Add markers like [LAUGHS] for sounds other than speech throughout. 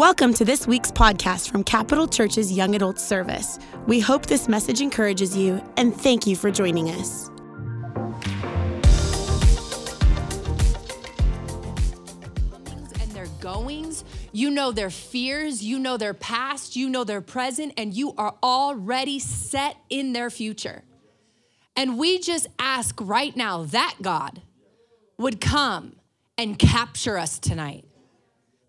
Welcome to this week's podcast from Capital Church's Young Adult Service. We hope this message encourages you and thank you for joining us. and their goings. You know their fears. You know their past. You know their present. And you are already set in their future. And we just ask right now that God would come and capture us tonight.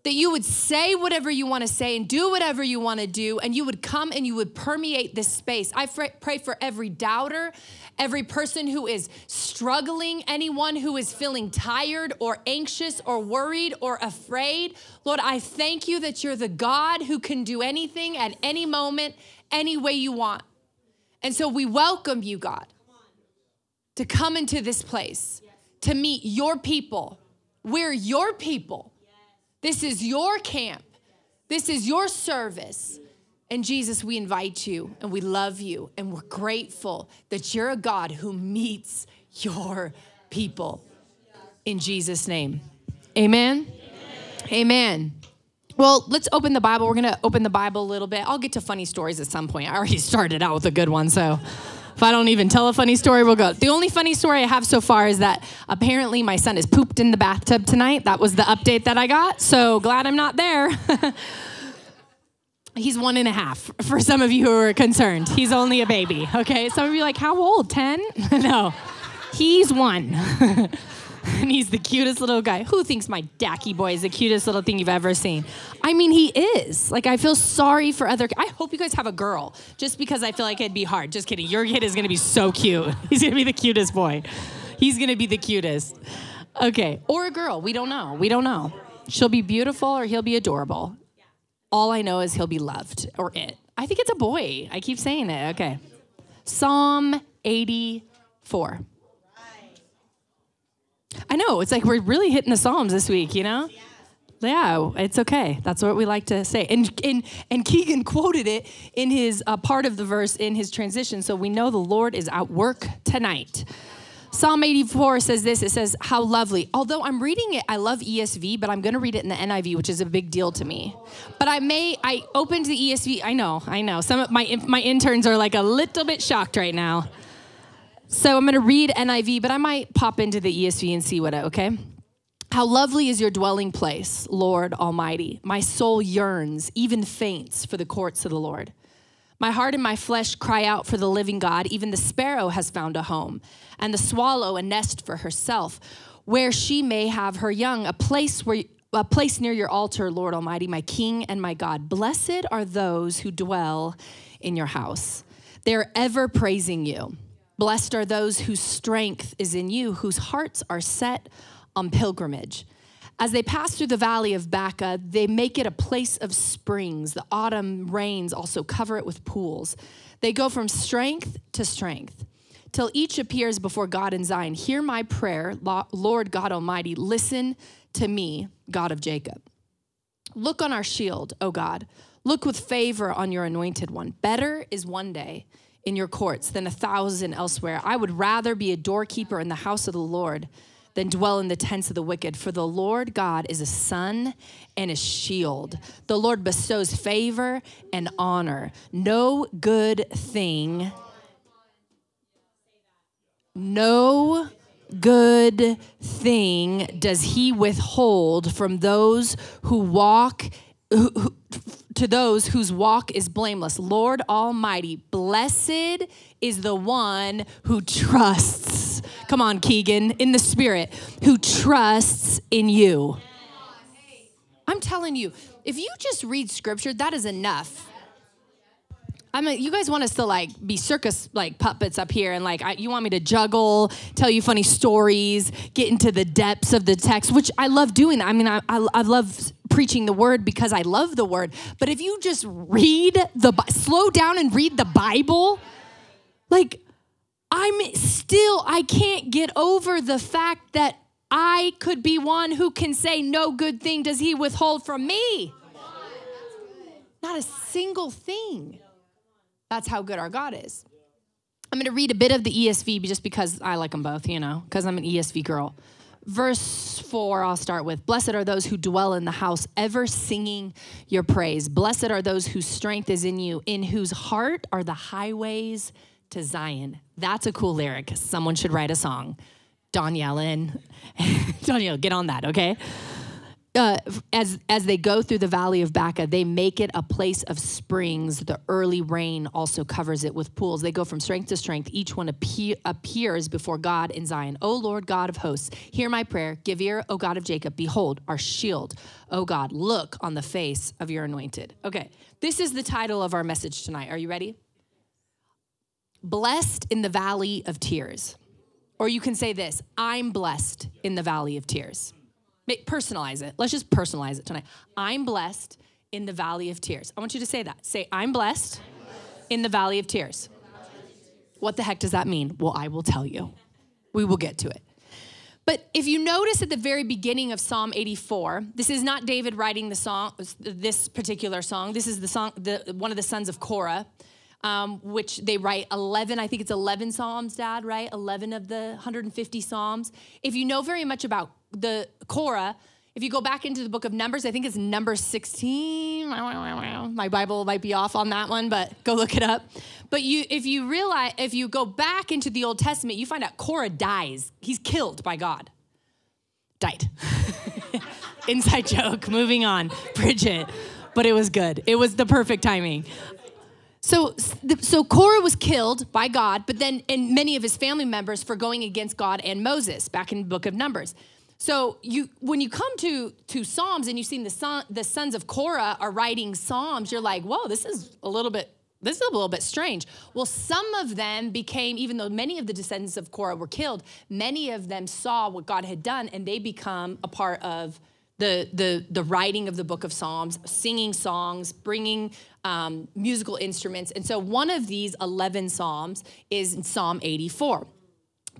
That you would say whatever you want to say and do whatever you want to do, and you would come and you would permeate this space. I pray for every doubter, every person who is struggling, anyone who is feeling tired or anxious or worried or afraid. Lord, I thank you that you're the God who can do anything at any moment, any way you want. And so we welcome you, God, to come into this place, to meet your people. We're your people. This is your camp. This is your service. And Jesus, we invite you and we love you and we're grateful that you're a God who meets your people. In Jesus' name. Amen. Amen. Well, let's open the Bible. We're going to open the Bible a little bit. I'll get to funny stories at some point. I already [LAUGHS] started out with a good one, so if I don't even tell a funny story, we'll go. The only funny story I have so far is that apparently my son is pooped in the bathtub tonight. That was the update that I got. So glad I'm not there. [LAUGHS] He's one and a half for some of you who are concerned. He's only a baby, okay? Some of you like, how old? 10? [LAUGHS] no, he's one. [LAUGHS] and [LAUGHS] he's the cutest little guy. Who thinks my Dacky boy is the cutest little thing you've ever seen? I mean, he is. Like, I feel sorry for other. I hope you guys have a girl, just because I feel like it'd be hard. Just kidding. Your kid is gonna be so cute. [LAUGHS] He's gonna be the cutest boy. He's gonna be the cutest. Okay, or a girl. We don't know. We don't know. She'll be beautiful or he'll be adorable. All I know is he'll be loved or it. I think it's a boy. I keep saying it. Okay. Psalm 84. I know. It's like we're really hitting the Psalms this week, you know? Yeah, it's okay. That's what we like to say. And and, and Keegan [LAUGHS] quoted it in his uh, part of the verse in his transition. So we know the Lord is at work tonight. Psalm 84 says this it says, How lovely. Although I'm reading it, I love ESV, but I'm going to read it in the NIV, which is a big deal to me. But I may, I opened the ESV. I know, I know. Some of my, my interns are like a little bit shocked right now. So I'm going to read NIV, but I might pop into the ESV and see what, I, okay? How lovely is your dwelling place, Lord Almighty. My soul yearns, even faints, for the courts of the Lord. My heart and my flesh cry out for the living God. Even the sparrow has found a home, and the swallow a nest for herself, where she may have her young, a place where a place near your altar, Lord Almighty, my King and my God. Blessed are those who dwell in your house. They're ever praising you. Blessed are those whose strength is in you, whose hearts are set on pilgrimage. As they pass through the valley of Baca, they make it a place of springs. The autumn rains also cover it with pools. They go from strength to strength till each appears before God in Zion. Hear my prayer, Lord God Almighty. Listen to me, God of Jacob. Look on our shield, O God. Look with favor on your anointed one. Better is one day in your courts than a thousand elsewhere. I would rather be a doorkeeper in the house of the Lord than dwell in the tents of the wicked. For the Lord God is a sun and a shield. The Lord bestows favor and honor. No good thing, no good thing does he withhold from those who walk. Who, who, to those whose walk is blameless. Lord Almighty, blessed is the one who trusts. Come on, Keegan, in the spirit, who trusts in you. I'm telling you, if you just read scripture, that is enough. I mean, you guys want us to like be circus like puppets up here, and like I, you want me to juggle, tell you funny stories, get into the depths of the text, which I love doing. I mean, I, I, I love preaching the word because I love the word. But if you just read the, slow down and read the Bible, like I'm still, I can't get over the fact that I could be one who can say, No good thing does he withhold from me. Not a single thing. That's how good our God is. I'm going to read a bit of the ESV just because I like them both, you know, because I'm an ESV girl. verse 4 I'll start with. Blessed are those who dwell in the house, ever singing your praise. Blessed are those whose strength is in you, in whose heart are the highways to Zion. That's a cool lyric. Someone should write a song. Don Yellen. Don get on that, okay? Uh, as as they go through the valley of Baca, they make it a place of springs. The early rain also covers it with pools. They go from strength to strength. Each one appear, appears before God in Zion. O Lord God of hosts, hear my prayer. Give ear, O God of Jacob. Behold, our shield. O God, look on the face of your anointed. Okay, this is the title of our message tonight. Are you ready? Blessed in the valley of tears. Or you can say this I'm blessed in the valley of tears. Make, personalize it. Let's just personalize it tonight. I'm blessed in the valley of tears. I want you to say that. Say, I'm blessed, in the valley of tears. What the heck does that mean? Well, I will tell you. We will get to it. But if you notice at the very beginning of Psalm 84, this is not David writing the song, this particular song. This is the song, the, one of the sons of Korah, um, which they write 11, I think it's 11 Psalms, Dad, right? 11 of the 150 Psalms. If you know very much about the Korah, if you go back into the book of Numbers, I think it's number 16. My Bible might be off on that one, but go look it up. But you if you realize if you go back into the Old Testament, you find out Korah dies. He's killed by God. Died. [LAUGHS] Inside joke. Moving on. Bridget. But it was good. It was the perfect timing. So, so Korah was killed by God, but then and many of his family members for going against God and Moses back in the book of Numbers. So you, when you come to to Psalms and you've seen the son, the sons of Korah are writing Psalms, you're like, whoa, this is a little bit this is a little bit strange. Well, some of them became, even though many of the descendants of Korah were killed, many of them saw what God had done, and they become a part of the the the writing of the book of Psalms, singing songs, bringing um, musical instruments. And so one of these 11 Psalms is Psalm 84.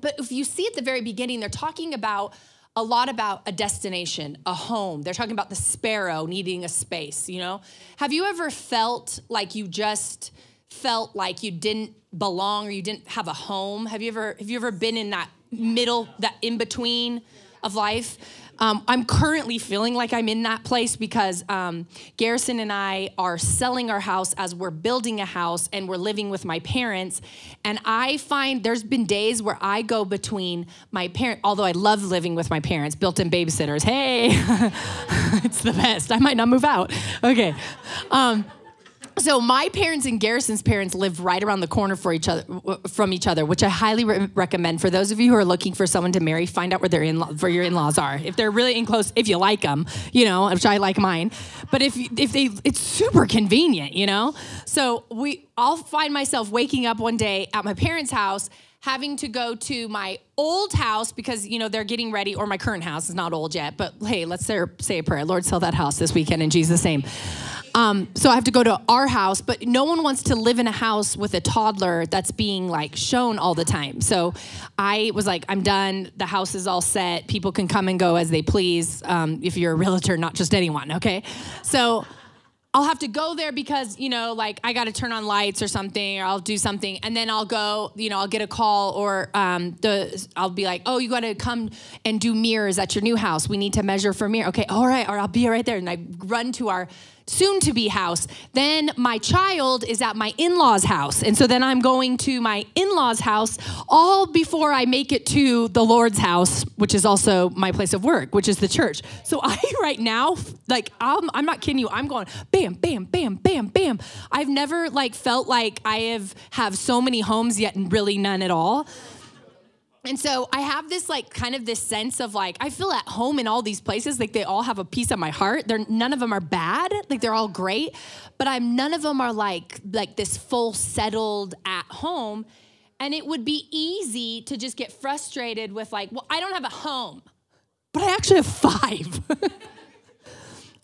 But if you see at the very beginning, they're talking about a lot about a destination, a home. They're talking about the sparrow needing a space, you know? Have you ever felt like you just felt like you didn't belong or you didn't have a home? Have you ever have you ever been in that middle, that in between of life? Um, I'm currently feeling like I'm in that place because um, Garrison and I are selling our house as we're building a house and we're living with my parents. And I find there's been days where I go between my parent, although I love living with my parents, built in babysitters. Hey, [LAUGHS] it's the best. I might not move out. Okay. Um, [LAUGHS] so my parents and Garrison's parents live right around the corner for each other from each other, which I highly re- recommend for those of you who are looking for someone to marry. Find out where their in for your in-laws are. If they're really in close, if you like them, you know, which I like mine. But if if they, it's super convenient, you know. So we, I'll find myself waking up one day at my parents' house having to go to my old house because you know they're getting ready or my current house is not old yet but hey let's say a prayer lord sell that house this weekend in jesus name um, so I have to go to our house, but no one wants to live in a house with a toddler that's being like shown all the time. So I was like, I'm done. The house is all set. People can come and go as they please. Um, if you're a realtor, not just anyone, okay? So I'll have to go there because, you know, like I got to turn on lights or something, or I'll do something. And then I'll go, you know, I'll get a call or um, the, I'll be like, oh, you got to come and do mirrors at your new house. We need to measure for mirror. Okay, all right, or I'll be right there. And I run to our soon to be house. Then my child is at my in law's house. And so then I'm going to my in law's house all before I make it to the Lord's house, which is also my place of work, which is the church. So [LAUGHS] I, right now, like, I'm, I'm not kidding you, I'm going bam, bam, bam, bam, bam. I've never like felt like I have have so many homes yet and really none at all. And so I have this like kind of this sense of like I feel at home in all these places like they all have a piece of my heart. They're none of them are bad, like they're all great, but I'm none of them are like like this full settled at home. And it would be easy to just get frustrated with like, well, I don't have a home. But I actually have 5. [LAUGHS]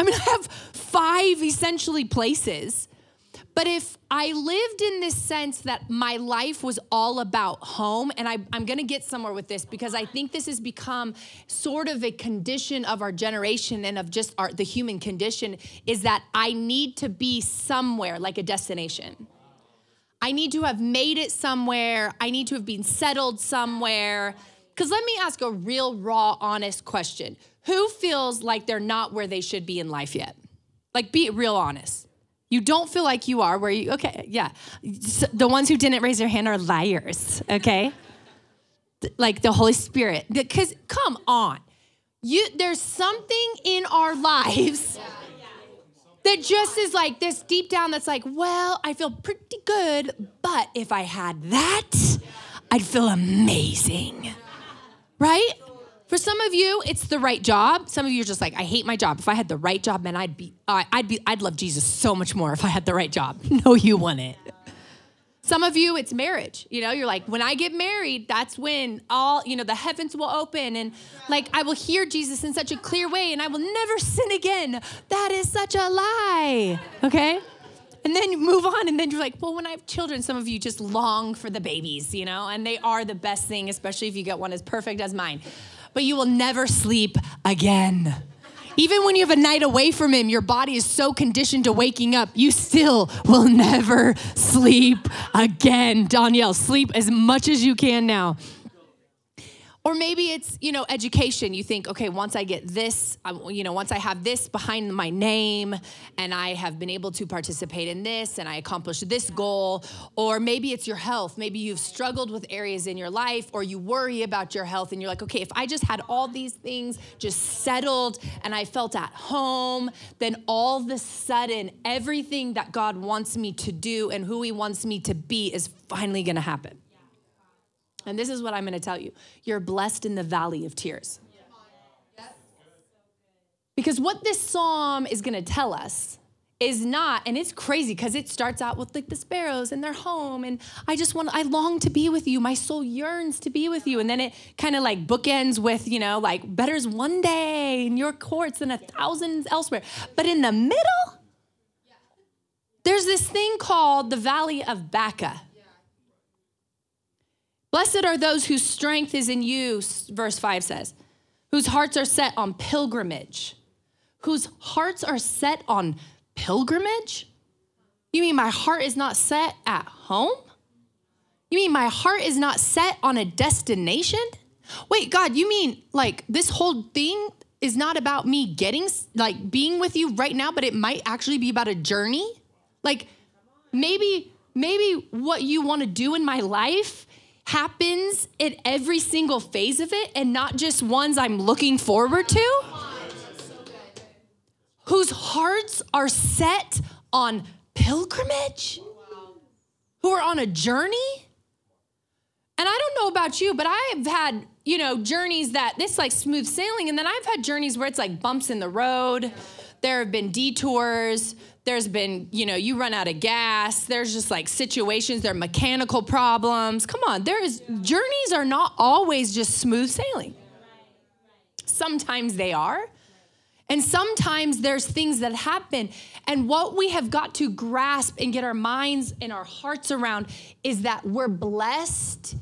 I mean, I have 5 essentially places but if I lived in this sense that my life was all about home, and I, am gonna get somewhere with this because I think this has become sort of a condition of our generation and of just our, the human condition, is that I need to be somewhere like a destination. I need to have made it somewhere, I need to have been settled somewhere. Because let me ask a real, raw, honest question. Who feels like they're not where they should be in life yet? Like, be real honest. You don't feel like you are where you, okay, yeah. The ones who didn't raise their hand are liars, okay? Like the Holy Spirit. Because, come on. You, there's something in our lives that just is like this deep down that's like, well, I feel pretty good, but if I had that, I'd feel amazing right? For some of you, it's the right job. Some of you are just like, I hate my job. If I had the right job, man, I'd be, uh, I'd be, I'd love Jesus so much more if I had the right job. [LAUGHS] No, you wouldn't. Some of you, it's marriage. You know, you're like, when I get married, that's when all, you know, the heavens will open and like I will hear Jesus in such a clear way and I will never [LAUGHS] sin again. That is such a lie. Okay? And then you move on, and then you're like, well, when I have children, some of you just long for the babies, you know, and they are the best thing, especially if you get one as perfect as mine. But you will never sleep again. Even when you have a night away from him, your body is so conditioned to waking up, you still will [LAUGHS] never sleep again. Danielle, sleep as much as you can now. Or maybe it's, you know, education. You think, okay, once I get this, I, you know, once I have this behind my name and I have been able to participate in this and I accomplished this goal. Or maybe it's your health. Maybe you've struggled with areas in your life or you worry about your health and you're like, okay, if I just had all these things just settled and I felt at home, then all of a sudden everything that God wants me to do and who He wants me to be is finally gonna happen. And this is what I'm going to tell you you're blessed in the valley of tears. Because what this psalm is going to tell us is not, and it's crazy because it starts out with like the sparrows and their home, and I just want, I long to be with you. My soul yearns to be with you. And then it kind of like bookends with, you know, like better's one day in your courts than a thousand elsewhere. But in the middle, there's this thing called the Valley of Baca. Blessed are those whose strength is in you, verse 5 says, whose hearts are set on pilgrimage. Whose hearts are set on pilgrimage? You mean my heart is not set at home? You mean my heart is not set on a destination? Wait, God, you mean like this whole thing is not about me getting, like being with you right now, but it might actually be about a journey? Like maybe, maybe what you want to do in my life happens in every single phase of it and not just ones I'm looking forward to, whose hearts are set on pilgrimage, who are on a journey. And I don't know about you, but I've had, you know, journeys that this like smooth sailing, and then I've had journeys where it's like bumps in the road. There have been detours there's been, you know, you run out of gas. There's just like situations, there are mechanical problems. Come on, there's journeys are not always just smooth sailing. Sometimes they are. And sometimes there's things that happen. And what we have got to grasp and get our minds and our hearts around is that we're blessed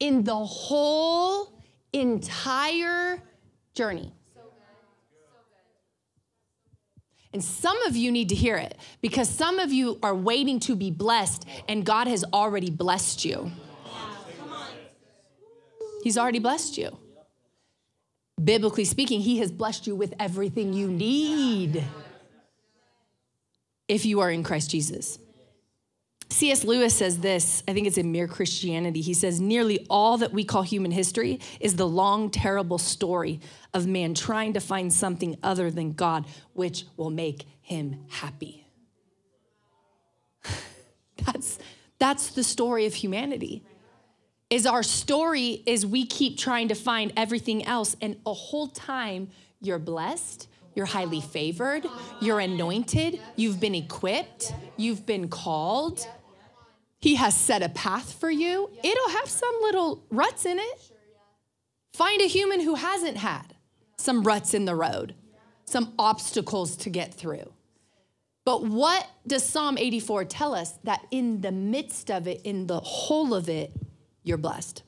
in the whole entire journey. And some of you need to hear it because some of you are waiting to be blessed, and God has already blessed you. He's already blessed you. Biblically speaking, He has blessed you with everything you need if you are in Christ Jesus. C.S. Lewis says this, I think it's in Mere Christianity. He says, Nearly all that we call human history is the long, terrible story of man trying to find something other than God, which will make him happy. [LAUGHS] that's, that's the story of humanity. Is our story is we keep trying to find everything else, and a whole time you're blessed, you're highly favored, you're anointed, you've been equipped, you've been called he has set a path for you. It'll have some little ruts in it. Find a human who hasn't had some ruts in the road, some obstacles to get through. But what does Psalm 84 tell us? That in the midst of it, in the whole of it, you're blessed.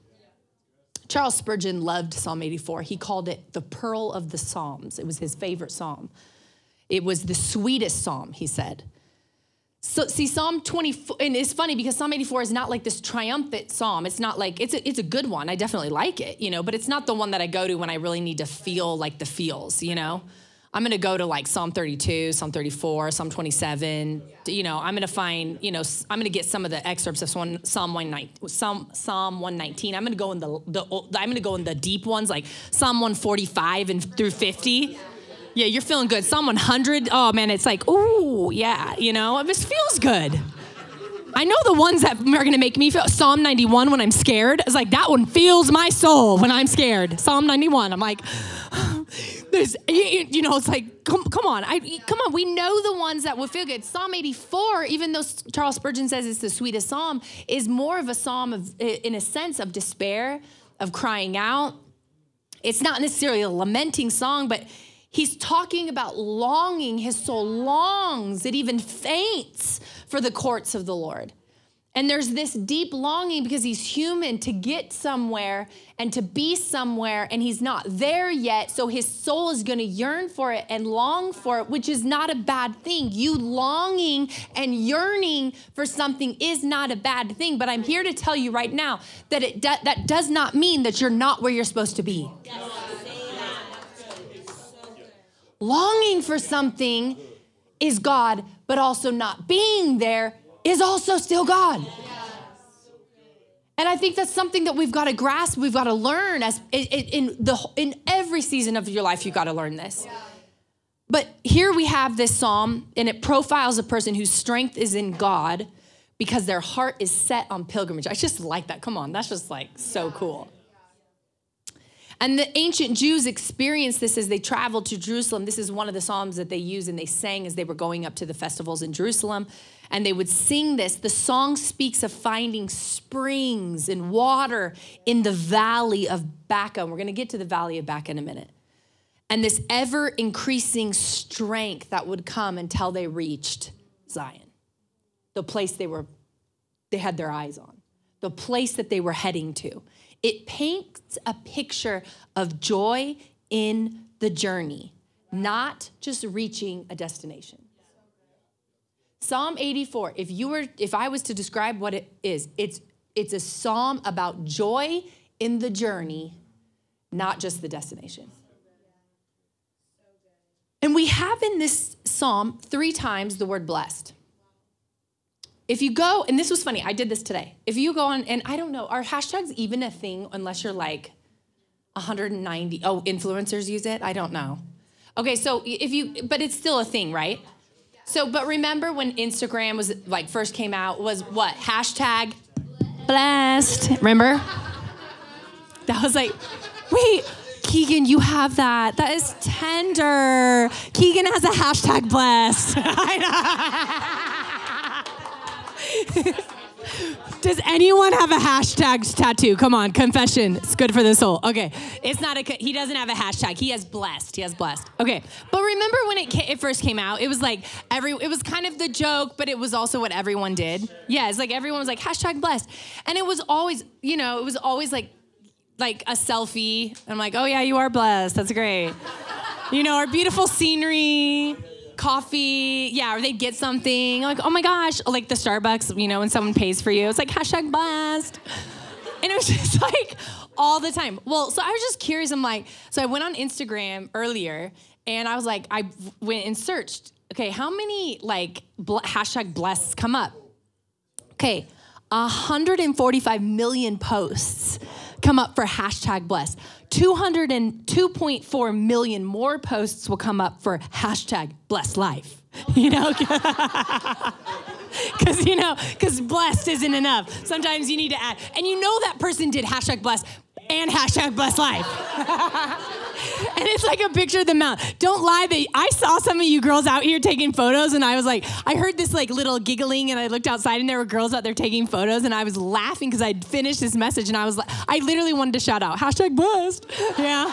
Charles Spurgeon loved Psalm 84. He called it the pearl of the Psalms. It was his favorite psalm. It was the sweetest psalm, he said. So see Psalm 24 and it's funny because Psalm 84 is not like this triumphant psalm. It's not like it's a, it's a good one. I definitely like it, you know, but it's not the one that I go to when I really need to feel like the feels, you know. I'm going to go to like Psalm 32, Psalm 34, Psalm 27. You know, I'm going to find, you know, I'm going to get some of the excerpts of Psalm Psalm 119, Psalm Psalm 119. I'm going to go in the, the I'm going to go in the deep ones like Psalm 145 and through 50. Yeah, you're feeling good. Psalm 100. Oh man, it's like, ooh, yeah, you know, it just feels good. I know the ones that are gonna make me feel. Psalm 91 when I'm scared. It's like that one feels my soul when I'm scared. Psalm 91. I'm like, [SIGHS] there's, you know, it's like, come, come on, I, come on. We know the ones that will feel good. Psalm 84, even though Charles Spurgeon says it's the sweetest psalm, is more of a psalm of, in a sense, of despair, of crying out. It's not necessarily a lamenting song, but He's talking about longing. His soul longs, it even faints for the courts of the Lord. And there's this deep longing because he's human to get somewhere and to be somewhere, and he's not there yet. So his soul is going to yearn for it and long for it, which is not a bad thing. You longing and yearning for something is not a bad thing. But I'm here to tell you right now that it do- that does not mean that you're not where you're supposed to be. Yes longing for something is God, but also not being there is also still God. And I think that's something that we've got to grasp. We've got to learn as in the in every season of your life. You've got to learn this. But here we have this psalm, and it profiles a person whose strength is in God because their heart is set on pilgrimage. I just like that. Come on, that's just like so cool. And the ancient Jews experienced this as they traveled to Jerusalem. This is one of the psalms that they used and they sang as they were going up to the festivals in Jerusalem. And they would sing this. The song speaks of finding springs and water in the valley of Baca. And we're going to get to the valley of Baca in a minute. And this ever increasing strength that would come until they reached Zion, the place they were, they had their eyes on, the place that they were heading to. It paints a picture of joy in the journey, not just reaching a destination. Psalm 84, if you were if I was to describe what it is, it's it's a psalm about joy in the journey, not just the destination. And we have in this psalm three times the word blessed if you go, and this was funny, I did this today. If you go on, and I don't know, are hashtags even a thing unless you're like 190? Oh, influencers use it? I don't know. Okay, so if you, but it's still a thing, right? So, but remember when Instagram was like first came out, was what? Hashtag blessed. Remember? That was like, wait, Keegan, you have that. That is tender. Keegan has a hashtag blessed. [LAUGHS] [LAUGHS] Does anyone have a hashtag tattoo? Come on, confession. It's good for the soul. Okay, it's not a. He doesn't have a hashtag. He has blessed. He has blessed. Okay, but remember when it, it first came out? It was like every. It was kind of the joke, but it was also what everyone did. Yeah, it's like everyone was like hashtag blessed, and it was always, you know, it was always like, like a selfie. I'm like, oh yeah, you are blessed. That's great. you know, our beautiful scenery coffee, yeah, or they'd get something like, oh my gosh, like the Starbucks, you know, when someone pays for you, it's like hashtag blessed. And it was [LAUGHS] just like all the time. Well, so I was just curious. I'm like, so I went on Instagram earlier and I was like, I went and searched, okay, how many like bl- hashtag blessed come up? Okay, 145 million posts come up for hashtag blessed. 202.4 million more posts will come up for hashtag blessed life. [LAUGHS] You know? [LAUGHS] Because, you know, because blessed isn't enough. Sometimes you need to add. And you know that person did hashtag blessed and hashtag blessed life. [LAUGHS] and it's like a picture of the mount. Don't lie I saw some of you girls out here taking photos and I was like, I heard this like little giggling and I looked outside and there were girls out there taking photos and I was laughing because I'd finished this message and I was like, I literally wanted to shout out, hashtag blessed. [LAUGHS] Yeah.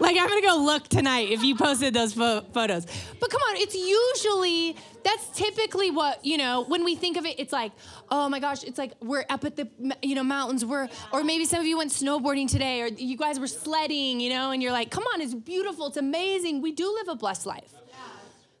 like I'm gonna go look tonight if you posted those photos. But come on, it's usually that's typically what you know when we think of it. It's like, oh my gosh, it's like we're up at the you know mountains. We're or maybe some of you went snowboarding today, or you guys were sledding, you know, and you're like, come on, it's beautiful, it's amazing. We do live a blessed life.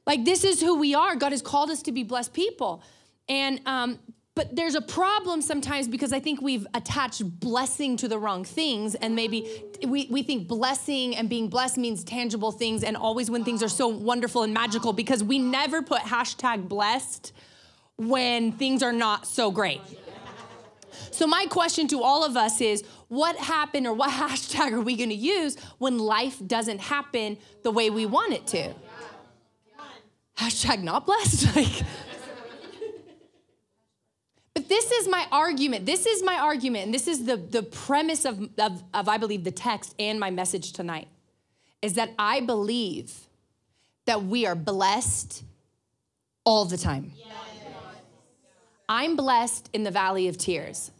Like this is who we are. God has called us to be blessed people. And um, but there's a problem sometimes because I think we've attached blessing to the wrong things. And maybe we, we think blessing and being blessed means tangible things and always when things are so wonderful and magical because we never put hashtag blessed when things are not so great. So, my question to all of us is what happened or what [LAUGHS] hashtag are we gonna use when life doesn't happen the way we want it to? Hashtag not blessed? [LAUGHS] like, but this is my argument. This is my argument, and this is the, the premise of, of, of, I believe, the text and my message tonight is that I believe that we are blessed all the time. I'm blessed in the valley of tears.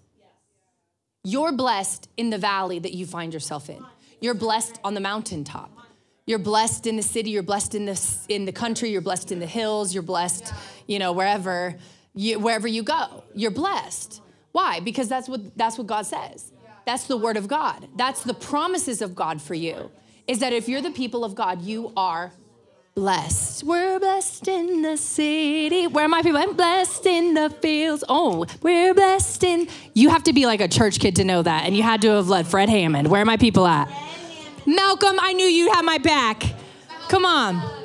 You're blessed in the valley that you find yourself in. You're blessed on the mountaintop. You're blessed in the city, you're blessed in the, in the country, you're blessed in the hills, you're blessed, you know, wherever you, wherever you go, you're blessed. Why? Because that's what that's what God says. That's the word of God. That's the promises of God for you. Is that if you're the people of God, you are blessed. We're blessed in the city. Where are my people? I'm blessed in the fields. Oh, we're blessed in. You have to be like a church kid to know that. And you had to have led Fred Hammond. Where are my people at? Malcolm, I knew you had my back. Come on.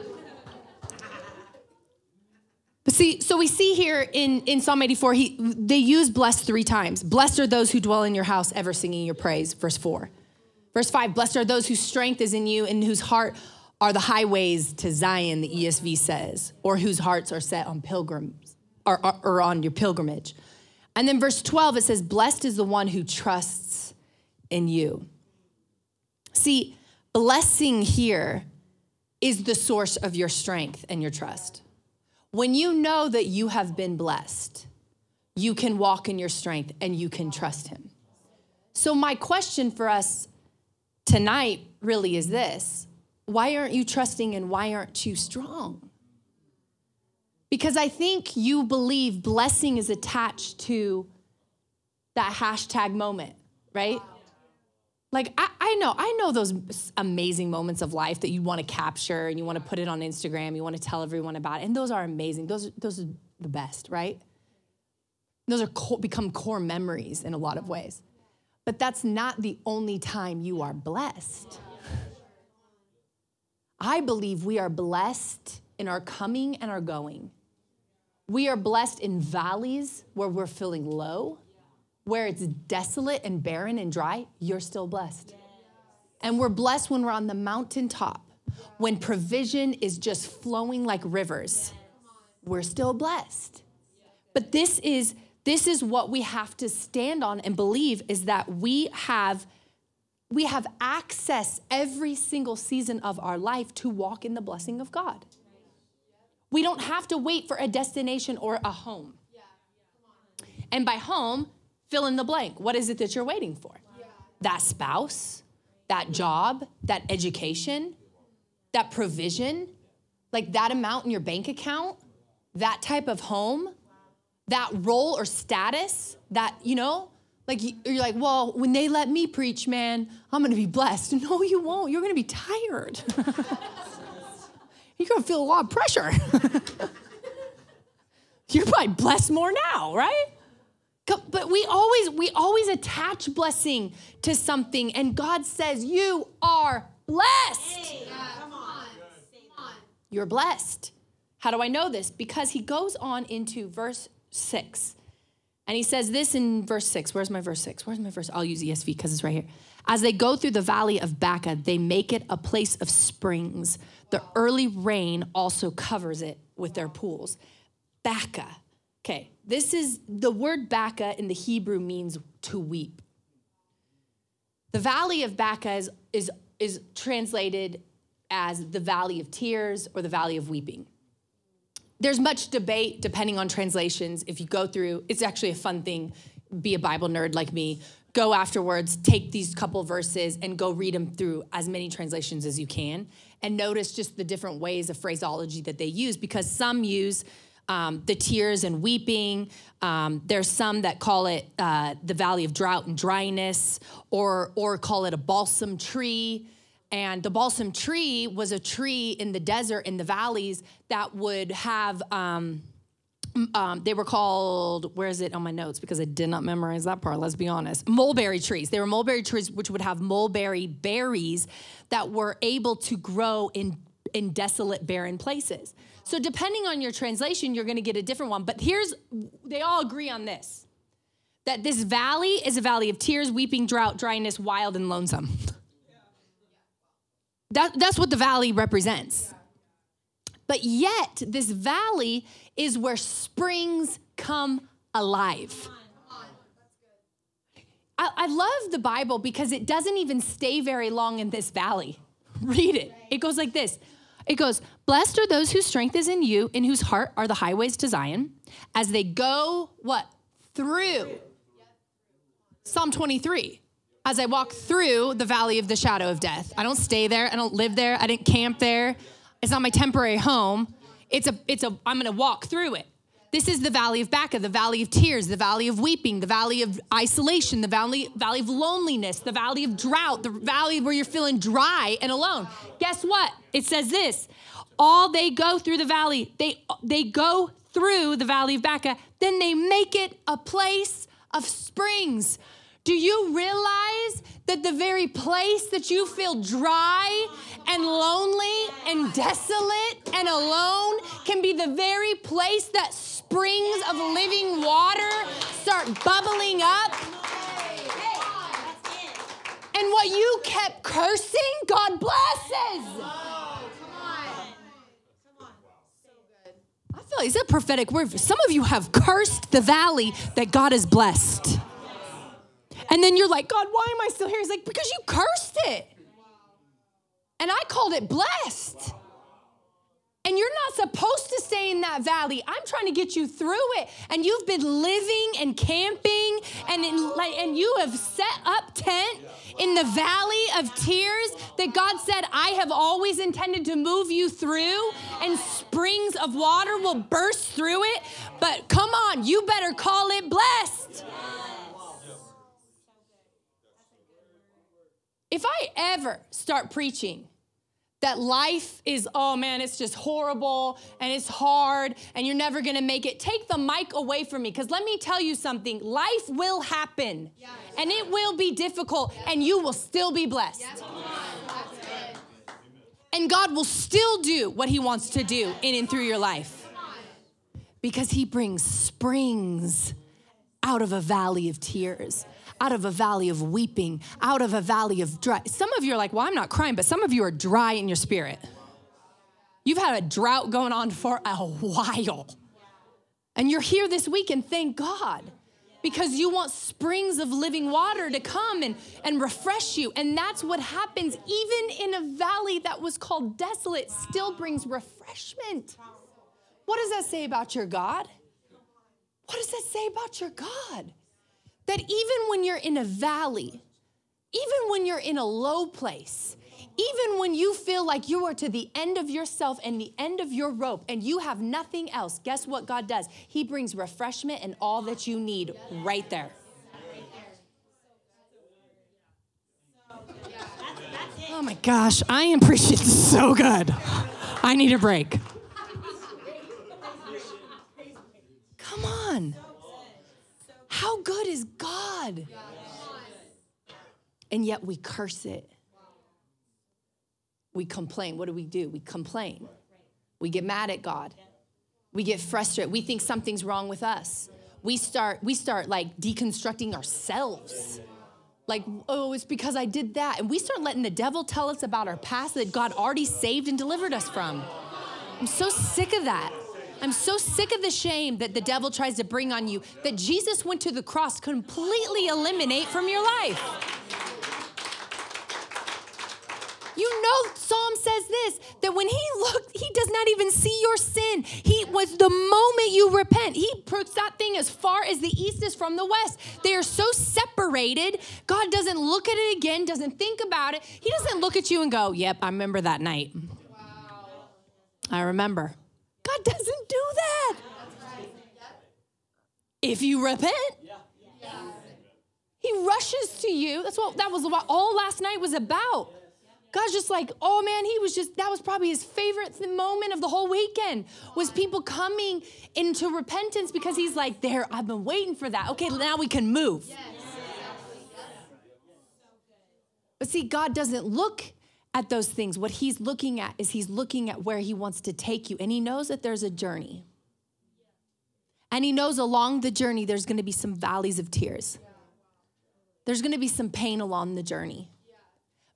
See, so we see here in, in Psalm 84, he, they use blessed three times. Blessed are those who dwell in your house, ever singing your praise, verse 4. Verse 5, blessed are those whose strength is in you and whose heart are the highways to Zion, the ESV says, or whose hearts are set on pilgrims or, or, or on your pilgrimage. And then verse 12, it says, blessed is the one who trusts in you. See, blessing here is the source of your strength and your trust. When you know that you have been blessed, you can walk in your strength and you can trust Him. So, my question for us tonight really is this why aren't you trusting and why aren't you strong? Because I think you believe blessing is attached to that hashtag moment, right? Like I, I know, I know those amazing moments of life that you want to capture and you want to put it on Instagram, you want to tell everyone about it, and those are amazing. Those, those are the best, right? Those are core, become core memories in a lot of ways. But that's not the only time you are blessed. I believe we are blessed in our coming and our going. We are blessed in valleys where we're feeling low where it's desolate and barren and dry, you're still blessed. And we're blessed when we're on the mountaintop, when provision is just flowing like rivers. We're still blessed. But this is this is what we have to stand on and believe is that we have we have access every single season of our life to walk in the blessing of God. We don't have to wait for a destination or a home. And by home, fill in the blank. What is it that you're waiting for? Yeah. That spouse, that job, that education, that provision, like that amount in your bank account, that type of home, that role or status, that, you know, like you're like, well, when they let me preach, man, I'm gonna be blessed. [LAUGHS] No, you won't. You're gonna be tired. [LAUGHS] you're gonna feel a lot of pressure. [LAUGHS] you're probably blessed more now, right? But we always we always attach blessing to something, and God says you are blessed. Hey, come on. You're blessed. How do I know this? Because he goes on into verse six, and he says this in verse six. Where's my verse six? Where's my verse? I'll use ESV because it's right here. As they go through the valley of Baca, they make it a place of springs. The early rain also covers it with their pools. Baca. Okay, this is the word Baca in the Hebrew means to weep. The valley of Baca is, is, is translated as the valley of tears or the valley of weeping. There's much debate depending on translations. If you go through, it's actually a fun thing. Be a Bible nerd like me. Go afterwards, take these couple verses and go read them through as many translations as you can and notice just the different ways of phraseology that they use because some use um, the tears and weeping. Um, there's some that call it uh, the valley of drought and dryness, or or call it a balsam tree. and the balsam tree was a tree in the desert, in the valleys, that would have, um, um, they were called, where is it on my notes? Because I did not memorize that part, let's be honest. Mulberry trees. They were mulberry trees which would have mulberry berries that were able to grow in, in desolate, barren places. So, depending on your translation, you're gonna get a different one. But here's, they all agree on this that this valley is a valley of tears, weeping, drought, dryness, wild, and lonesome. That, that's what the valley represents. But yet, this valley is where springs come alive. I, I, love the Bible because it doesn't even stay very long in this valley. [LAUGHS] Read it. It goes like this It goes, Blessed are those whose strength is in you, in whose heart are the highways to Zion, as they go, what? Through. Psalm 23 as I walk through the valley of the shadow of death. I don't stay there. I don't live there. I didn't camp there. It's not my temporary home. It's a, it's a, I'm gonna walk through it. This is the valley of Baca, the valley of tears, the valley of weeping, the valley of isolation, the valley, valley of loneliness, the valley of drought, the valley where you're feeling dry and alone. Guess what? It says this all they go through the valley, they, they go through the valley of Baca, then they make it a place of springs. Do you realize that the very place that you feel dry and lonely and desolate and alone can be the very place that springs of living water start bubbling up? And what you kept cursing, God blesses. I feel like it's a prophetic word. Some of you have cursed the valley that God has blessed. And then you're like, God, why am I still here? He's like, because you cursed it. And I called it blessed. And you're not supposed to stay in that valley. I'm trying to get you through it. And you've been living and camping and in, like and you have set up tent in the valley of tears that God said I have always intended to move you through and springs of water will burst through it. But come on, you better call it blessed. If I ever start preaching that life is, oh man, it's just horrible and it's hard and you're never gonna make it, take the mic away from me. Because let me tell you something life will happen yes. and it will be difficult yes. and you will still be blessed. Yes. And God will still do what He wants to do in and through your life because He brings springs out of a valley of tears out of a valley of weeping, out of a valley of dry. Some of you are like, well, I'm not crying, but some of you are dry in your spirit. You've had a drought going on for a while. And you're here this week, and thank God because you want springs of living water to come and, and refresh you. And that's what happens, even in a valley that was called desolate, still brings refreshment. What does that say about your God? What does that say about your God? That even when you're in a valley, even when you're in a low place, even when you feel like you are to the end of yourself and the end of your rope and you have nothing else, guess what God does? He brings refreshment and all that you need right there. Oh my gosh, I am preaching [LAUGHS] so good. I need a break. Come on. How good is God? And yet we curse it. We complain. What do we do? We complain. We get mad at God. We get frustrated. We think something's wrong with us. We start we start like deconstructing ourselves. Like, oh, it's because I did that. And we start letting the devil tell us about our past that God already saved and delivered us from. I'm so sick of that. I'm so sick of the shame that the devil tries to bring on you that Jesus went to the cross completely eliminate from your life. You know, Psalm says this that when he looked, he does not even see your sin. He was the moment you repent, he puts that thing as far as the east is from the west. They are so separated. God doesn't look at it again, doesn't think about it. He doesn't look at you and go, Yep, I remember that night. Wow. I remember. God doesn't do that. If you repent, He rushes to you. That's what that was what all last night was about. God's just like, oh man, he was just, that was probably his favorite moment of the whole weekend was people coming into repentance because he's like, there, I've been waiting for that. Okay, now we can move. But see, God doesn't look at those things. What he's looking at is he's looking at where he wants to take you. And he knows that there's a journey. And he knows along the journey, there's gonna be some valleys of tears. There's gonna be some pain along the journey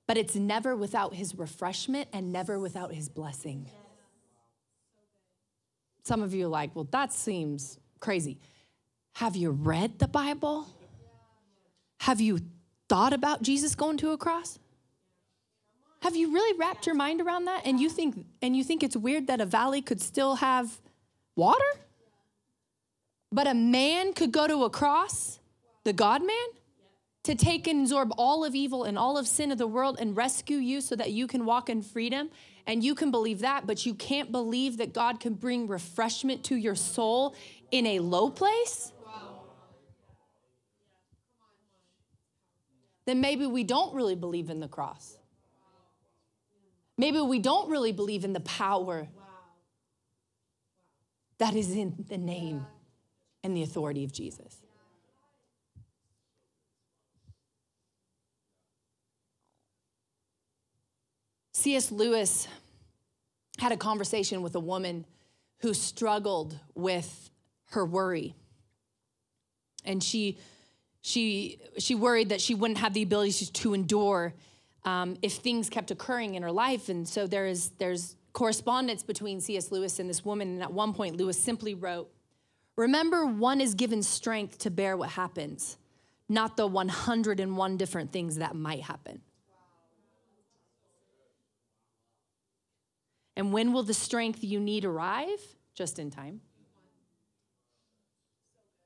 but it's never without his refreshment and never without his blessing. Some of you are like, well, that seems crazy. Have you read the Bible? Have you thought about Jesus going to a cross? Have you really wrapped your mind around that? And you think and you think it's weird that a valley could still have water? But a man could go to a cross, the God man? to take and absorb all of evil and all of sin of the world and rescue you so that you can walk in freedom. And you can believe that, but you can't believe that God can bring refreshment to your soul in a low place? Then maybe we don't really believe in the cross. Maybe we don't really believe in the power that is in the name and the authority of Jesus. C.S. Lewis had a conversation with a woman who struggled with her worry. And she, she, she worried that she wouldn't have the ability to endure um, if things kept occurring in her life. And so there is, there's correspondence between C.S. Lewis and this woman. And at one point, Lewis simply wrote, Remember, one is given strength to bear what happens, not the 101 different things that might happen. And when will the strength you need arrive? Just in time.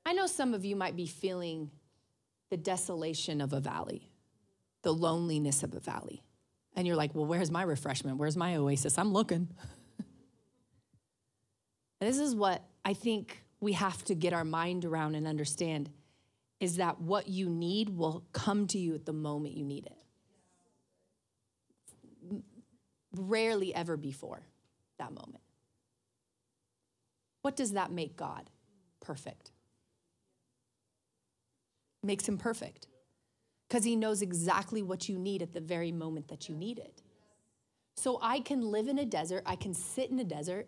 I know some of you might be feeling the desolation of a valley, the loneliness of a valley. And you're like, well, where's my refreshment? Where's my oasis? I'm looking. [LAUGHS] this is what I think we have to get our mind around and understand is that what you need will come to you at the moment you need it rarely ever before that moment. What does that make God? Perfect. Makes him perfect because he knows exactly what you need at the very moment that you need it. So I can live in a desert, I can sit in a desert,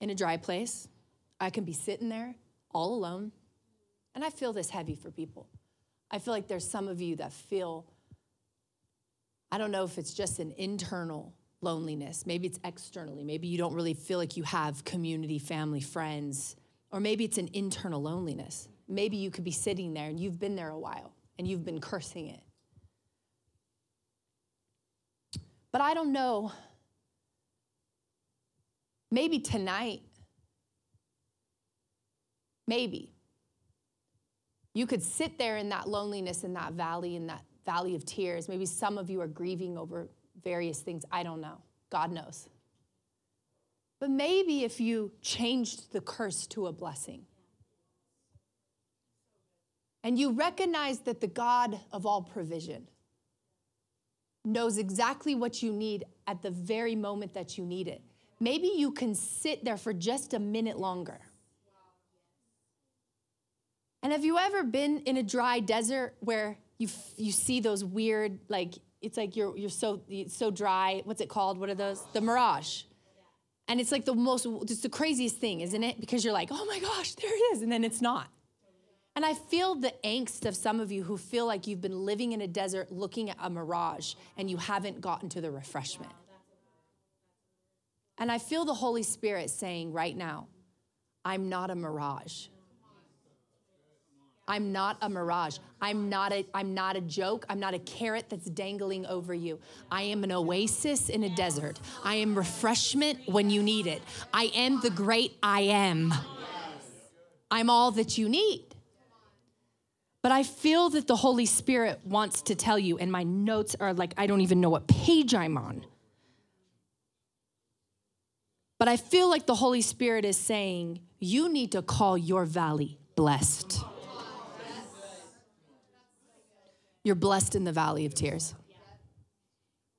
in a dry place, I can be sitting there all alone. And I feel this heavy for people. I feel like there's some of you that feel I don't know if it's just an internal loneliness. Maybe it's externally. Maybe you don't really feel like you have community, family, friends. Or maybe it's an internal loneliness. Maybe you could be sitting there and you've been there a while and you've been cursing it. But I don't know. Maybe tonight, maybe you could sit there in that loneliness in that valley, in that valley of tears. Maybe some of you are grieving over various things. I don't know. God knows. But maybe if you changed the curse to a blessing and you recognize that the God of all provision knows exactly what you need at the very moment that you need it, maybe you can sit there for just a minute longer. And have you ever been in a dry desert where you you see those weird like it's like you're you're so so dry. What's it called? What are those? The mirage. And it's like the most it's the craziest thing, isn't it? Because you're like, "Oh my gosh, there it is." And then it's not. And I feel the angst of some of you who feel like you've been living in a desert looking at a mirage and you haven't gotten to the refreshment. And I feel the Holy Spirit saying right now, I'm not a mirage. I'm not a mirage. I'm not a, I'm not a joke. I'm not a carrot that's dangling over you. I am an oasis in a desert. I am refreshment when you need it. I am the great I am. I'm all that you need. But I feel that the Holy Spirit wants to tell you, and my notes are like, I don't even know what page I'm on. But I feel like the Holy Spirit is saying, you need to call your valley blessed. You're blessed in the valley of tears.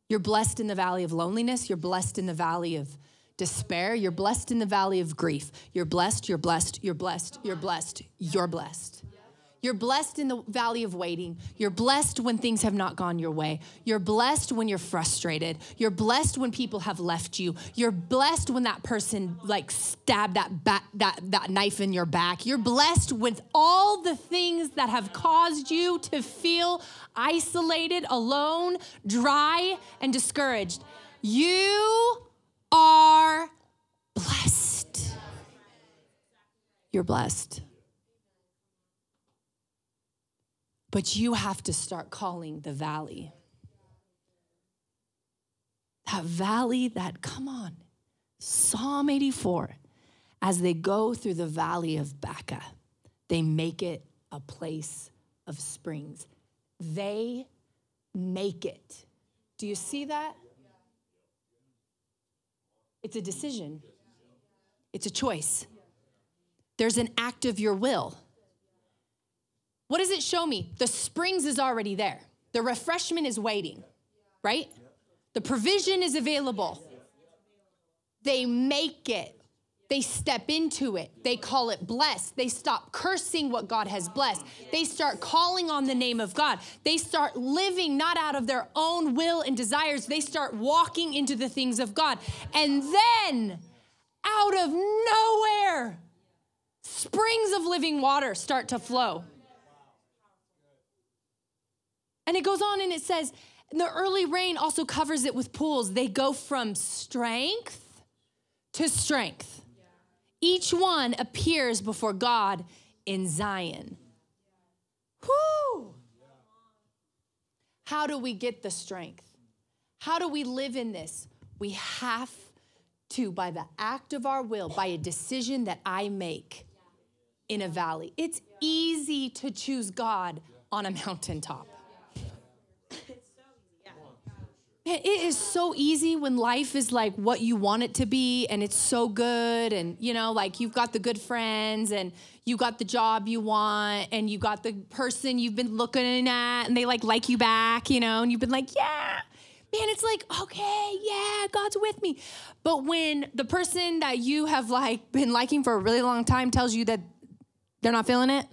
You're blessed in the valley of loneliness. You're blessed in the valley of despair. You're blessed in the valley of grief. You're blessed, you're blessed, you're blessed, you're blessed, you're blessed. You're blessed in the valley of waiting. You're blessed when things have not gone your way. You're blessed when you're frustrated. You're blessed when people have left you. You're blessed when that person like stabbed that that that knife in your back. You're blessed with all the things that have caused you to feel isolated, alone, dry, and discouraged. You are blessed. You're blessed. But you have to start calling the valley. That valley that, come on, Psalm 84, as they go through the valley of Baca, they make it a place of springs. They make it. Do you see that? It's a decision, it's a choice. There's an act of your will. What does it show me? The springs is already there. The refreshment is waiting, right? The provision is available. They make it. They step into it. They call it blessed. They stop cursing what God has blessed. They start calling on the name of God. They start living not out of their own will and desires. They start walking into the things of God. And then, out of nowhere, springs of living water start to flow. And it goes on and it says, the early rain also covers it with pools. They go from strength to strength. Each one appears before God in Zion. Whoo! How do we get the strength? How do we live in this? We have to, by the act of our will, by a decision that I make in a valley. It's easy to choose God on a [LAUGHS] mountaintop. It is so easy when life is like what you want it to be and it's so good and you know like you've got the good friends and you got the job you want and you got the person you've been looking at and they like like you back you know and you've been like yeah. Man it's like okay yeah god's with me. But when the person that you have like been liking for a really long time tells you that they're not feeling it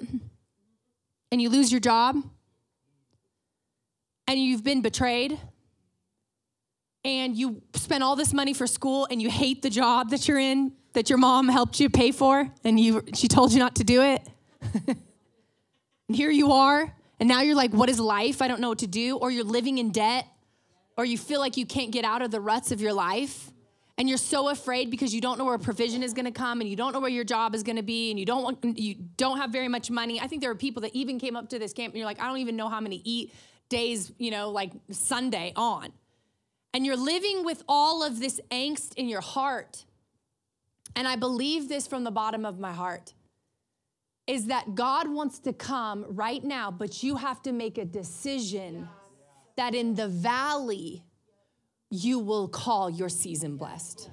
and you lose your job and you've been betrayed and you spent all this money for school and you hate the job that you're in that your mom helped you pay for and you she told you not to do it? And [LAUGHS] here you are and now you're like what is life? I don't know what to do. Or you're living in debt or you feel like you can't get out of the ruts of your life and you're so afraid because you don't know where provision is going to come and you don't know where your job is going to be and you don't want you don't have very much money. I think there are people that even came up to this camp and you're like i don't even know how many eat days you know like sunday on and you're living with all of this angst in your heart, and I believe this from the bottom of my heart, is that God wants to come right now, but you have to make a decision that in the valley, you will call your season blessed.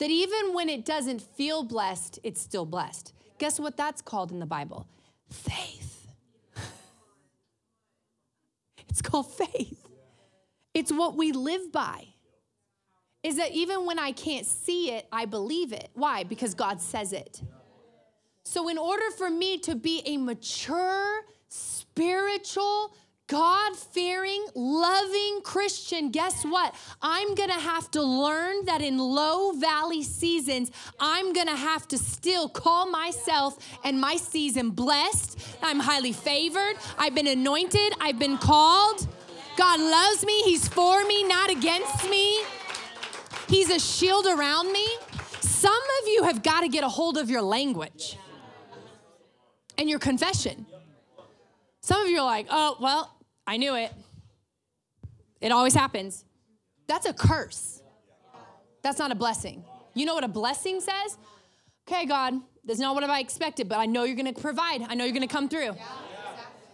That even when it doesn't feel blessed, it's still blessed. Guess what that's called in the Bible? Faith. It's called faith. It's what we live by. Is that even when I can't see it, I believe it. Why? Because God says it. So, in order for me to be a mature, spiritual, God fearing, loving Christian, guess what? I'm gonna have to learn that in low valley seasons, I'm gonna have to still call myself and my season blessed. I'm highly favored. I've been anointed. I've been called. God loves me. He's for me, not against me. He's a shield around me. Some of you have got to get a hold of your language and your confession. Some of you are like, oh, well, I knew it. It always happens. That's a curse. That's not a blessing. You know what a blessing says? Okay, God, that's not what I expected, but I know you're gonna provide. I know you're gonna come through.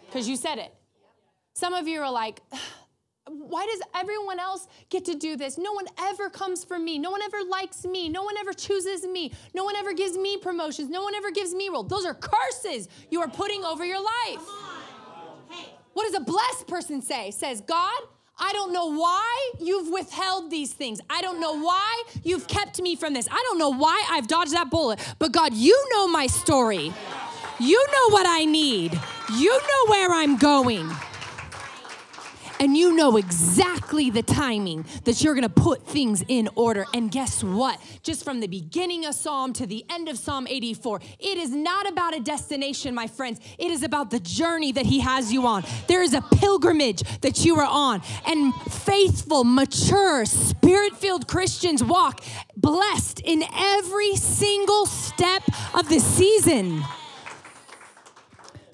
Because you said it. Some of you are like, [SIGHS] why does everyone else get to do this? No one ever comes for me. No one ever likes me. No one ever chooses me. No one ever gives me promotions. No one ever gives me role. Those are curses you are putting over your life. What does a blessed person say? Says, God, I don't know why you've withheld these things. I don't know why you've kept me from this. I don't know why I've dodged that bullet. But God, you know my story. You know what I need. You know where I'm going and you know exactly the timing that you're gonna put things in order. And guess what? Just from the beginning of Psalm to the end of Psalm 84, it is not about a destination, my friends. It is about the journey that He has you on. There is a pilgrimage that you are on. And faithful, mature, spirit filled Christians walk blessed in every single step of the season.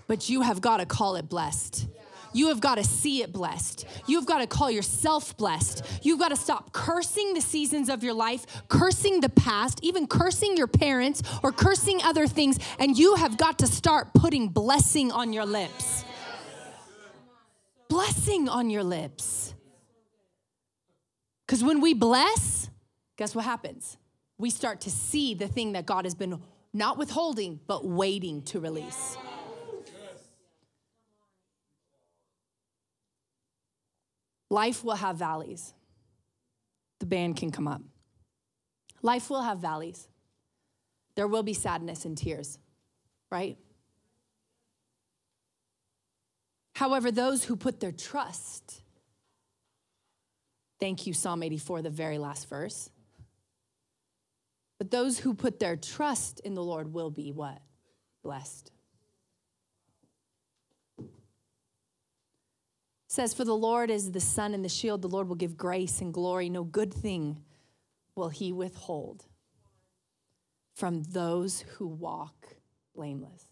But you have got to call it blessed. You have got to see it blessed. You've got to call yourself blessed. You've got to stop cursing the seasons of your life, cursing the past, even cursing your parents or cursing other things, and you have got to start putting blessing on your lips. Blessing on your lips. Because when we bless, guess what happens? We start to see the thing that God has been not withholding, but waiting to release. Life will have valleys. The band can come up. Life will have valleys. There will be sadness and tears, right? However, those who put their trust, thank you, Psalm 84, the very last verse. But those who put their trust in the Lord will be what? Blessed. Says, For the Lord is the sun and the shield. The Lord will give grace and glory. No good thing will he withhold from those who walk blameless.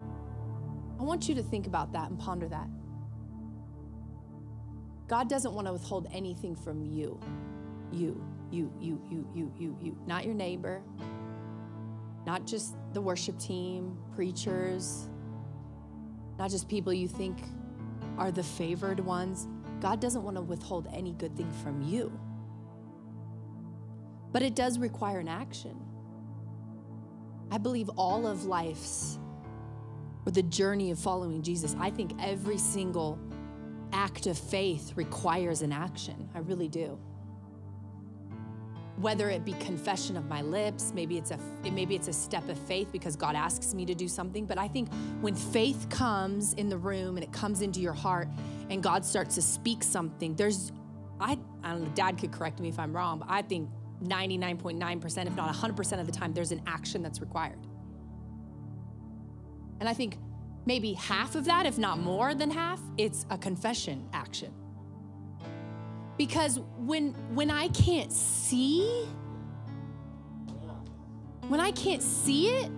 I want you to think about that and ponder that. God doesn't want to withhold anything from you. You, you, you, you, you, you, you. Not your neighbor, not just the worship team, preachers, not just people you think are the favored ones. God doesn't want to withhold any good thing from you. But it does require an action. I believe all of life's or the journey of following Jesus, I think every single act of faith requires an action. I really do whether it be confession of my lips maybe it's a maybe it's a step of faith because god asks me to do something but i think when faith comes in the room and it comes into your heart and god starts to speak something there's i i don't know dad could correct me if i'm wrong but i think 99.9% if not 100% of the time there's an action that's required. And i think maybe half of that if not more than half it's a confession action because when when I can't see when I can't see it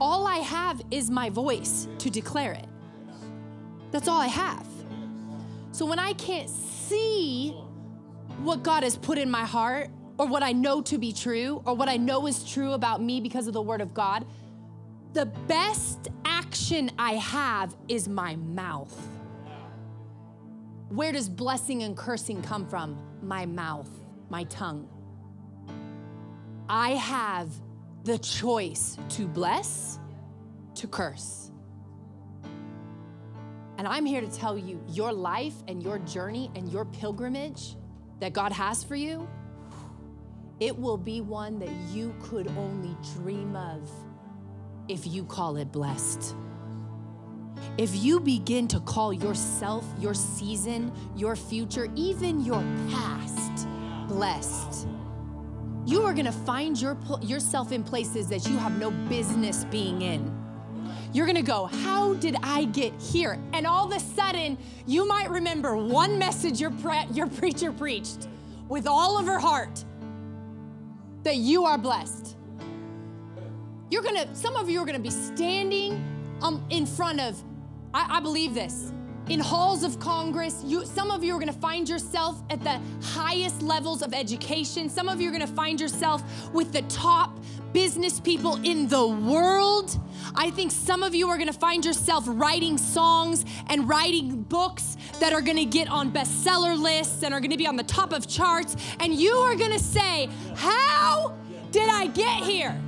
all I have is my voice to declare it. That's all I have. So when I can't see what God has put in my heart or what I know to be true or what I know is true about me because of the word of God, the best action I have is my mouth. Where does blessing and cursing come from? My mouth, my tongue. I have the choice to bless, to curse. And I'm here to tell you your life and your journey and your pilgrimage that God has for you, it will be one that you could only dream of if you call it blessed. If you begin to call yourself, your season, your future, even your past blessed, you are gonna find your, yourself in places that you have no business being in. You're gonna go, How did I get here? And all of a sudden, you might remember one message your, pre- your preacher preached with all of her heart that you are blessed. You're gonna, some of you are gonna be standing um, in front of, I, I believe this, in halls of Congress. You, some of you are going to find yourself at the highest levels of education. Some of you are going to find yourself with the top business people in the world. I think some of you are going to find yourself writing songs and writing books that are going to get on bestseller lists and are going to be on the top of charts. And you are going to say, How did I get here?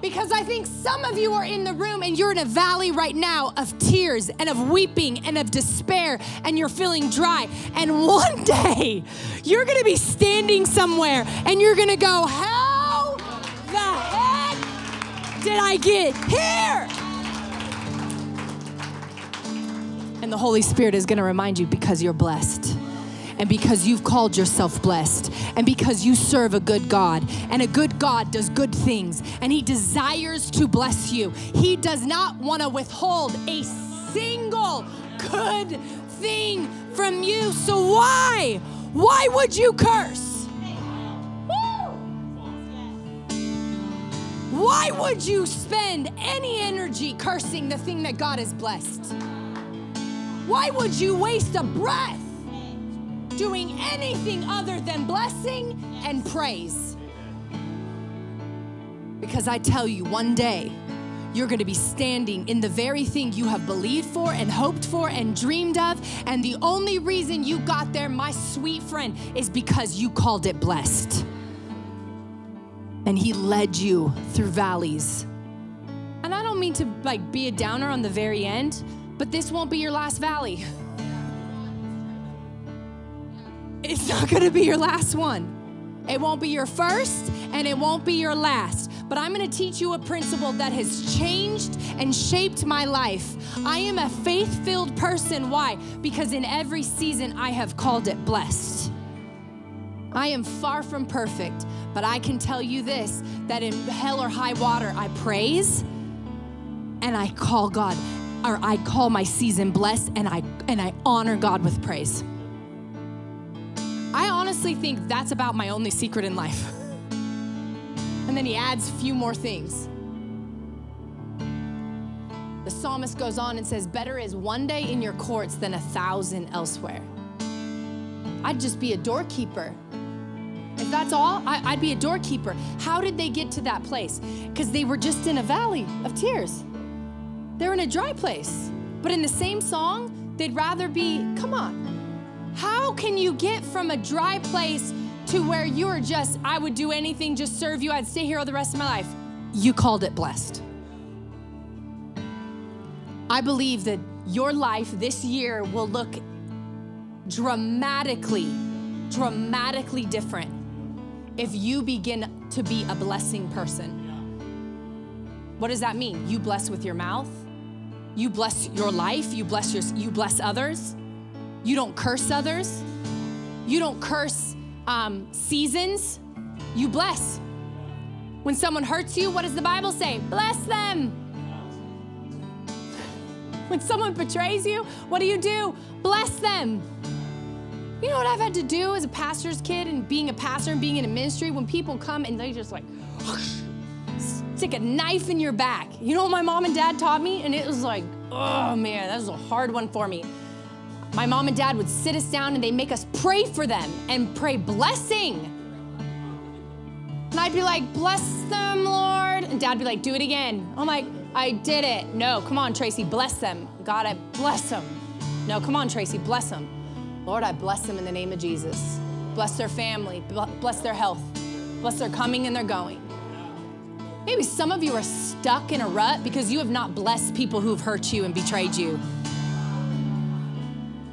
Because I think some of you are in the room and you're in a valley right now of tears and of weeping and of despair and you're feeling dry. And one [LAUGHS] day you're gonna be standing somewhere and you're gonna go, How the heck did I get here? And the Holy Spirit is gonna remind you because you're blessed and because you've called yourself blessed, and because you serve a good God, and a good God does good things, and He desires to bless you. He does not want to withhold a single good thing from you. So, why? Why would you curse? Why would you spend any energy cursing the thing that God has blessed? Why would you waste a breath doing anything other than blessing and praise. Because I tell you, one day, you're going to be standing in the very thing you have believed for and hoped for and dreamed of. And the only reason you got there, my sweet friend, is because you called it blessed. And He led you through valleys. And I don't mean to like be a downer on the very end, but this won't be your last valley. It's not gonna be your last one. It won't be your first and it won't be your last. But I'm gonna teach you a principle that has changed and shaped my life. I am a faith filled person. Why? Because in every season I have called it blessed. I am far from perfect, but I can tell you this that in hell or high water, I praise and I call God, or I call my season blessed and I and I honor God with praise. I honestly think that's about my only secret in life. and then he adds a few more things. The psalmist goes on and says, Better is one day in your courts than a thousand elsewhere. I'd just be a doorkeeper. If that's all, I, would be a doorkeeper. How did they get to that place? Because they were just in a valley of tears. They're in a dry place. But in the same song, they'd rather be, come on, how can you get from a dry place to where you're just, I would do anything, just serve you, I'd stay here all the rest of my life? You called it blessed. I believe that your life this year will look dramatically, dramatically different if you begin to be a blessing person. What does that mean? You bless with your mouth, you bless your life, you bless your, you bless others. You don't curse others. You don't curse um, seasons. You bless. When someone hurts you, what does the Bible say? Bless them. When someone betrays you, what do you do? Bless them. You know what I've had to do as a pastor's kid and being a pastor and being in a ministry when people come and they just like stick a knife in your back. You know what my mom and dad taught me? And it was like, oh man, that was a hard one for me my mom and dad would sit us down and they make us pray for them and pray blessing. And I'd be like, bless them, Lord. And dad'd be like, do it again. I'm like, I did it. No, come on, Tracy, bless them. God, I bless them. No, come on, Tracy, bless them. Lord, I bless them in the name of Jesus. Bless their family, bless their health, bless their coming and their going. Maybe some of you are stuck in a rut because you have not blessed people who have hurt you and betrayed you.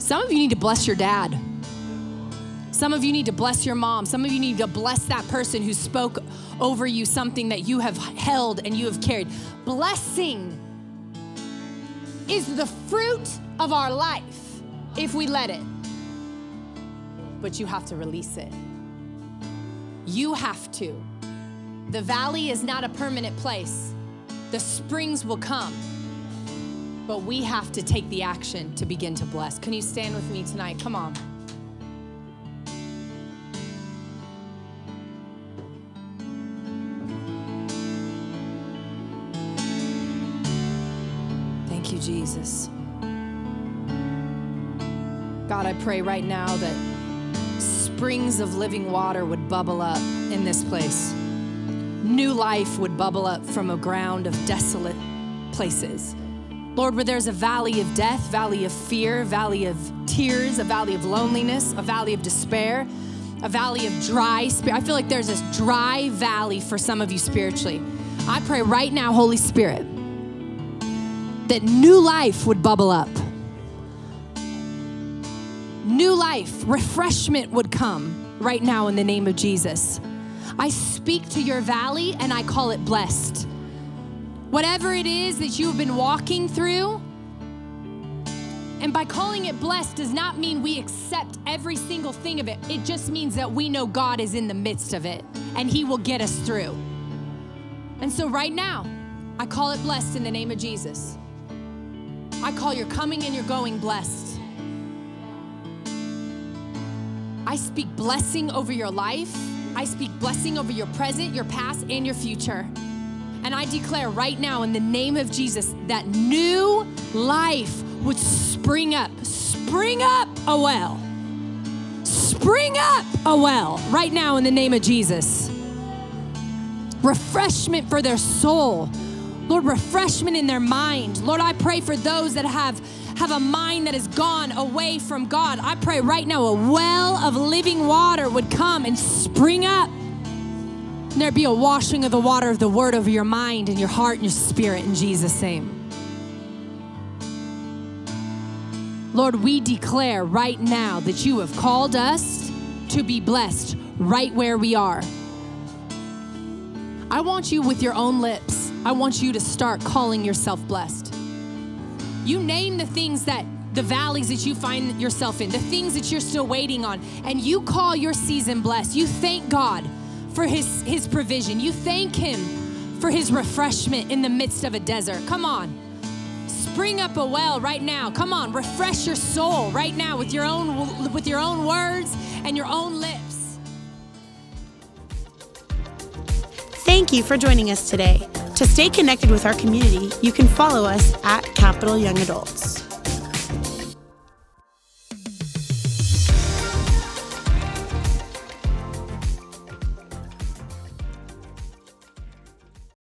Some of you need to bless your dad. Some of you need to bless your mom. Some of you need to bless that person who spoke over you something that you have held and you have carried. Blessing is the fruit of our life if we let it. But you have to release it. You have to. The valley is not a permanent place, the springs will come but we have to take the action to begin to bless. Can you stand with me tonight? Come on. Thank you, Jesus. God, I pray right now that springs of living water would bubble up in this place. New life would bubble up from a ground of desolate places. Lord, where there's a valley of death, valley of fear, valley of tears, a valley of loneliness, a valley of despair, a valley of dry spirit. I feel like there's this dry valley for some of you spiritually. I pray right now, Holy Spirit, that new life would bubble up. New life, refreshment would come right now in the name of Jesus. I speak to your valley and I call it blessed. Whatever it is that you've been walking through, and by calling it blessed does not mean we accept every single thing of it. It just means that we know God is in the midst of it and He will get us through. And so, right now, I call it blessed in the name of Jesus. I call your coming and your going blessed. I speak blessing over your life. I speak blessing over your present, your past, and your future. And I declare right now in the name of Jesus that new life would spring up, spring up a well, spring up a well right now in the name of Jesus. Refreshment for their soul. Lord, refreshment in their mind. Lord, I pray for those that have have a mind that has gone away from God. I pray right now a well of living water would come and spring up. And there be a washing of the water of the word over your mind and your heart and your spirit in Jesus' name. Lord, we declare right now that you have called us to be blessed right where we are. I want you with your own lips, I want you to start calling yourself blessed. You name the things that the valleys that you find yourself in, the things that you're still waiting on, and you call your season blessed. You thank God for his, his provision. You thank him for his refreshment in the midst of a desert. Come on spring up a well right now. Come on, refresh your soul right now with your own with your own words and your own lips. Thank you for joining us today. To stay connected with our community, you can follow us at Capital Young Adults.